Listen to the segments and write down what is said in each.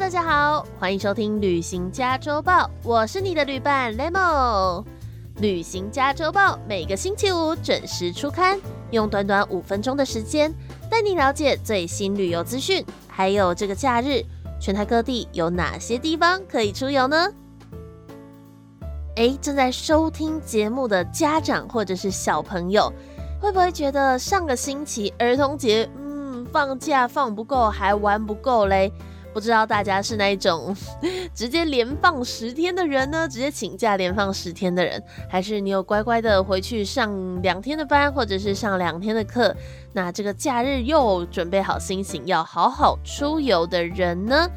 大家好，欢迎收听《旅行家周报》，我是你的旅伴 Lemo。《旅行家周报》每个星期五准时出刊，用短短五分钟的时间带你了解最新旅游资讯，还有这个假日全台各地有哪些地方可以出游呢？哎，正在收听节目的家长或者是小朋友，会不会觉得上个星期儿童节，嗯，放假放不够，还玩不够嘞？不知道大家是那一种 直接连放十天的人呢？直接请假连放十天的人，还是你有乖乖的回去上两天的班，或者是上两天的课？那这个假日又准备好心情要好好出游的人呢？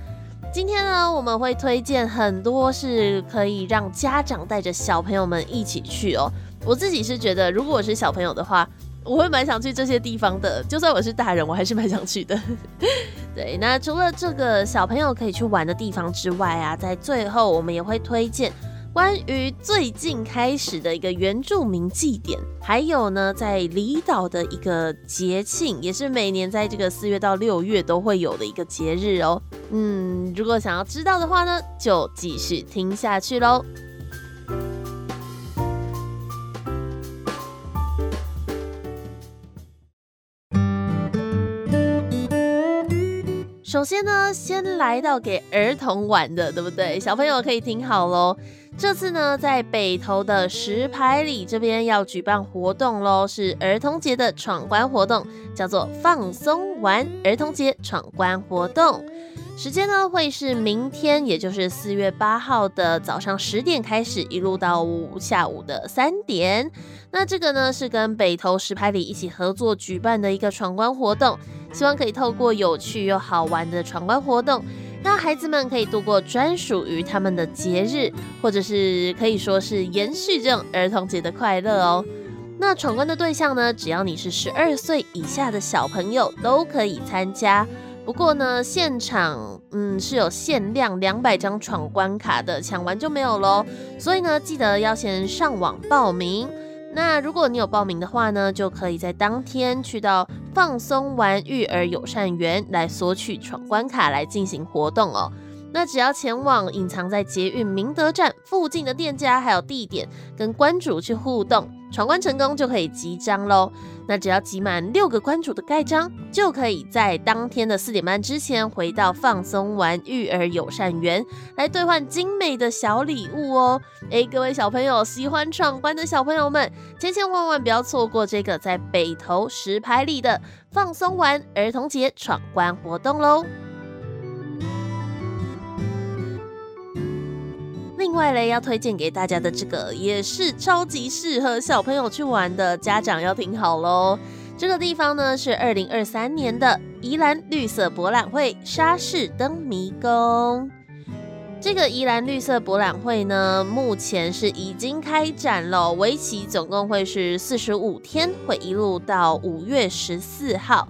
今天呢，我们会推荐很多是可以让家长带着小朋友们一起去哦。我自己是觉得，如果我是小朋友的话。我会蛮想去这些地方的，就算我是大人，我还是蛮想去的。对，那除了这个小朋友可以去玩的地方之外啊，在最后我们也会推荐关于最近开始的一个原住民祭典，还有呢，在离岛的一个节庆，也是每年在这个四月到六月都会有的一个节日哦。嗯，如果想要知道的话呢，就继续听下去喽。首先呢，先来到给儿童玩的，对不对？小朋友可以听好喽。这次呢，在北投的石牌里这边要举办活动喽，是儿童节的闯关活动，叫做放松玩儿童节闯关活动。时间呢会是明天，也就是四月八号的早上十点开始，一路到下午的三点。那这个呢是跟北投石牌里一起合作举办的一个闯关活动，希望可以透过有趣又好玩的闯关活动，让孩子们可以度过专属于他们的节日，或者是可以说是延续这种儿童节的快乐哦。那闯关的对象呢，只要你是十二岁以下的小朋友都可以参加。不过呢，现场嗯是有限量两百张闯关卡的，抢完就没有喽。所以呢，记得要先上网报名。那如果你有报名的话呢，就可以在当天去到放松玩育儿友善园来索取闯关卡来进行活动哦。那只要前往隐藏在捷运明德站附近的店家，还有地点，跟关主去互动，闯关成功就可以集章喽。那只要集满六个关主的盖章，就可以在当天的四点半之前回到放松玩育儿友善园来兑换精美的小礼物哦。诶，各位小朋友，喜欢闯关的小朋友们，千千万万不要错过这个在北投石牌里的放松玩儿童节闯关活动喽。另外嘞，要推荐给大家的这个也是超级适合小朋友去玩的，家长要听好喽。这个地方呢是二零二三年的宜兰绿色博览会沙士灯迷宫。这个宜兰绿色博览会呢，目前是已经开展了，为期总共会是四十五天，会一路到五月十四号。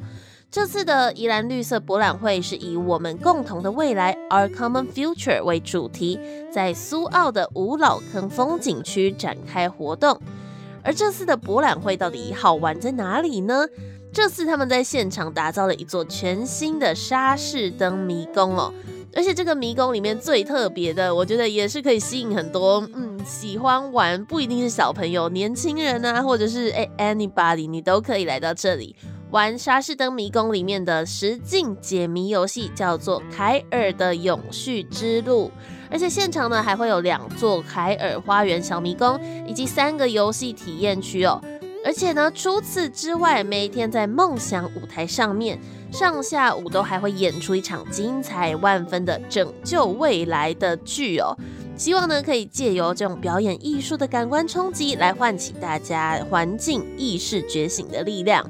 这次的宜兰绿色博览会是以我们共同的未来 （Our Common Future） 为主题，在苏澳的五老坑风景区展开活动。而这次的博览会到底好玩在哪里呢？这次他们在现场打造了一座全新的沙士灯迷宫哦，而且这个迷宫里面最特别的，我觉得也是可以吸引很多嗯喜欢玩，不一定是小朋友，年轻人啊，或者是哎 anybody，你都可以来到这里。玩沙士灯迷宫里面的实境解谜游戏，叫做凯尔的永续之路，而且现场呢还会有两座凯尔花园小迷宫，以及三个游戏体验区哦。而且呢，除此之外，每一天在梦想舞台上面，上下午都还会演出一场精彩万分的拯救未来的剧哦。希望呢可以借由这种表演艺术的感官冲击，来唤起大家环境意识觉醒的力量。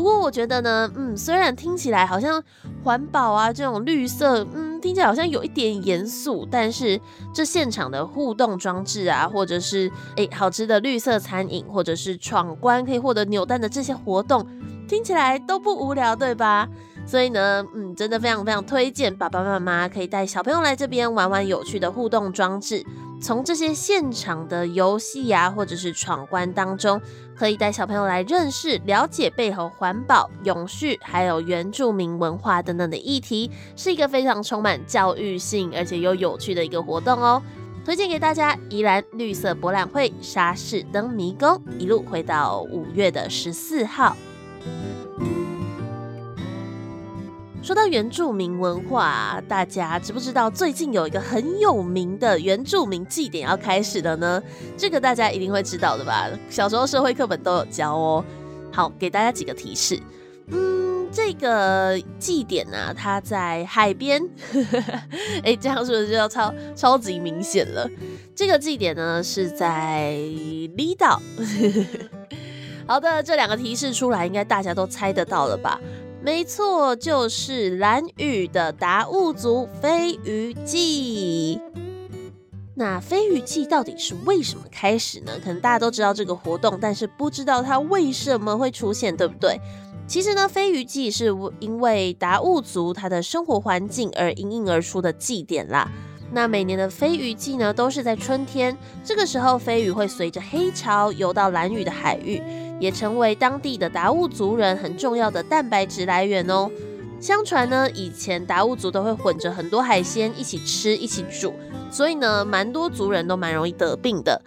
不过我觉得呢，嗯，虽然听起来好像环保啊这种绿色，嗯，听起来好像有一点严肃，但是这现场的互动装置啊，或者是诶好吃的绿色餐饮，或者是闯关可以获得扭蛋的这些活动，听起来都不无聊，对吧？所以呢，嗯，真的非常非常推荐爸爸妈妈可以带小朋友来这边玩玩有趣的互动装置。从这些现场的游戏啊，或者是闯关当中，可以带小朋友来认识、了解背后环保、永续，还有原住民文化等等的议题，是一个非常充满教育性而且又有趣的一个活动哦。推荐给大家，宜兰绿色博览会沙士灯迷宫，一路回到五月的十四号。说到原住民文化，大家知不知道最近有一个很有名的原住民祭典要开始了呢？这个大家一定会知道的吧？小时候社会课本都有教哦。好，给大家几个提示。嗯，这个祭典呢，它在海边。哎，这样是不是就要超超级明显了？这个祭典呢是在离岛。好的，这两个提示出来，应该大家都猜得到了吧？没错，就是蓝屿的达悟族飞鱼季。那飞鱼季到底是为什么开始呢？可能大家都知道这个活动，但是不知道它为什么会出现，对不对？其实呢，飞鱼季是因为达悟族它的生活环境而应运而出的祭典啦。那每年的飞鱼季呢，都是在春天，这个时候飞鱼会随着黑潮游到蓝屿的海域。也成为当地的达悟族人很重要的蛋白质来源哦。相传呢，以前达悟族都会混着很多海鲜一起吃、一起煮，所以呢，蛮多族人都蛮容易得病的。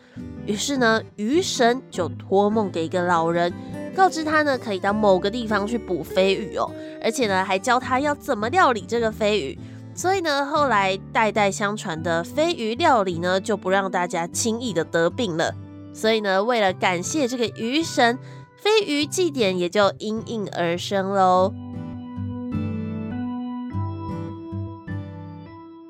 于是呢，鱼神就托梦给一个老人，告知他呢，可以到某个地方去捕飞鱼哦，而且呢，还教他要怎么料理这个飞鱼。所以呢，后来代代相传的飞鱼料理呢，就不让大家轻易的得病了。所以呢，为了感谢这个鱼神，飞鱼祭典也就应运而生喽。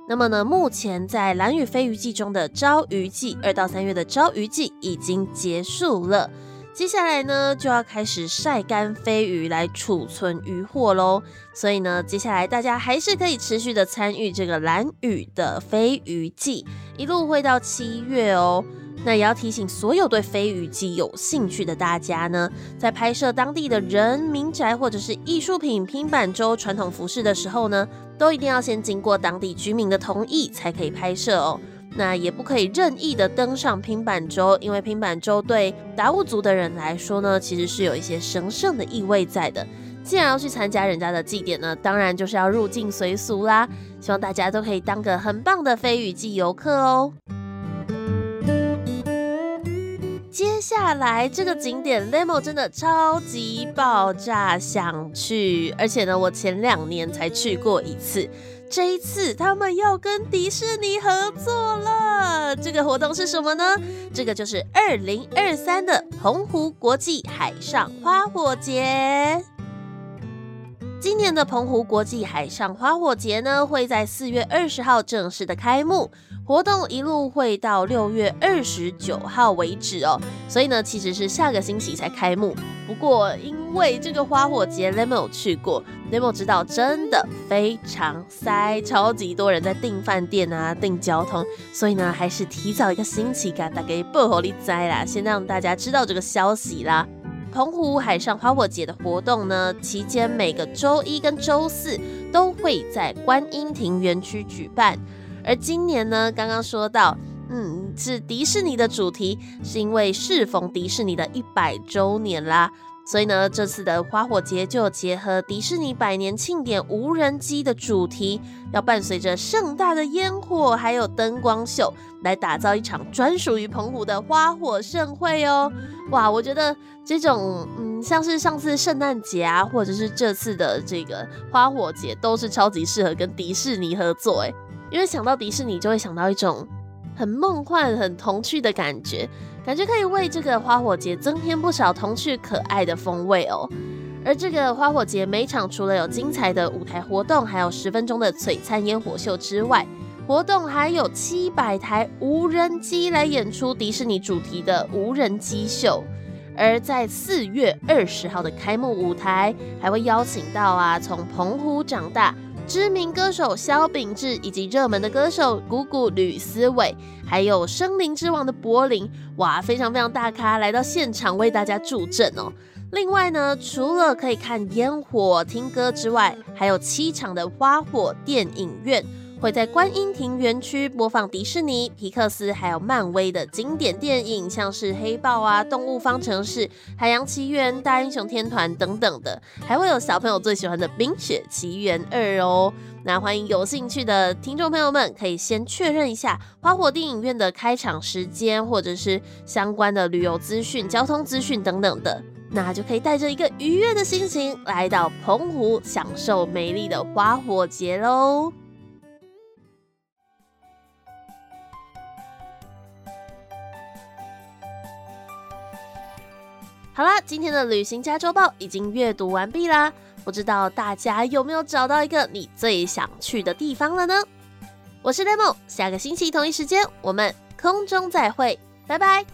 那么呢，目前在蓝雨飞鱼季中的招鱼季，二到三月的招鱼季已经结束了。接下来呢，就要开始晒干飞鱼来储存鱼货喽。所以呢，接下来大家还是可以持续的参与这个蓝雨的飞鱼季，一路会到七月哦。那也要提醒所有对飞鱼季有兴趣的大家呢，在拍摄当地的人民宅或者是艺术品拼板舟传统服饰的时候呢，都一定要先经过当地居民的同意才可以拍摄哦。那也不可以任意的登上拼板舟，因为拼板舟对达悟族的人来说呢，其实是有一些神圣的意味在的。既然要去参加人家的祭典呢，当然就是要入境随俗啦。希望大家都可以当个很棒的飞鱼季游客哦。接下来这个景点，Lemo 真的超级爆炸想去，而且呢，我前两年才去过一次，这一次他们要跟迪士尼合作了。这个活动是什么呢？这个就是二零二三的澎湖国际海上花火节。今年的澎湖国际海上花火节呢，会在四月二十号正式的开幕。活动一路会到六月二十九号为止哦，所以呢，其实是下个星期才开幕。不过因为这个花火节 Lemo 去过，Lemo 知道真的非常塞，超级多人在订饭店啊、订交通，所以呢，还是提早一个星期给大家报好利灾啦，先让大家知道这个消息啦。澎湖海上花火节的活动呢，期间每个周一跟周四都会在观音亭园区举办。而今年呢，刚刚说到，嗯，是迪士尼的主题，是因为适逢迪士尼的一百周年啦，所以呢，这次的花火节就结合迪士尼百年庆典无人机的主题，要伴随着盛大的烟火还有灯光秀，来打造一场专属于澎湖的花火盛会哦。哇，我觉得这种，嗯，像是上次圣诞节啊，或者是这次的这个花火节，都是超级适合跟迪士尼合作，哎。因为想到迪士尼，就会想到一种很梦幻、很童趣的感觉，感觉可以为这个花火节增添不少童趣可爱的风味哦。而这个花火节每场除了有精彩的舞台活动，还有十分钟的璀璨烟火秀之外，活动还有七百台无人机来演出迪士尼主题的无人机秀。而在四月二十号的开幕舞台，还会邀请到啊，从澎湖长大。知名歌手萧秉治，以及热门的歌手谷谷吕思伟，还有森林之王的柏林，哇，非常非常大咖，来到现场为大家助阵哦。另外呢，除了可以看烟火、听歌之外，还有七场的花火电影院，会在观音亭园区播放迪士尼、皮克斯还有漫威的经典电影，像是黑豹啊、动物方程式、海洋奇缘、大英雄天团等等的，还会有小朋友最喜欢的冰雪奇缘二哦。那欢迎有兴趣的听众朋友们，可以先确认一下花火电影院的开场时间，或者是相关的旅游资讯、交通资讯等等的，那就可以带着一个愉悦的心情来到澎湖，享受美丽的花火节喽。好啦，今天的旅行加周报已经阅读完毕啦。不知道大家有没有找到一个你最想去的地方了呢？我是 Lemon，下个星期同一时间我们空中再会，拜拜。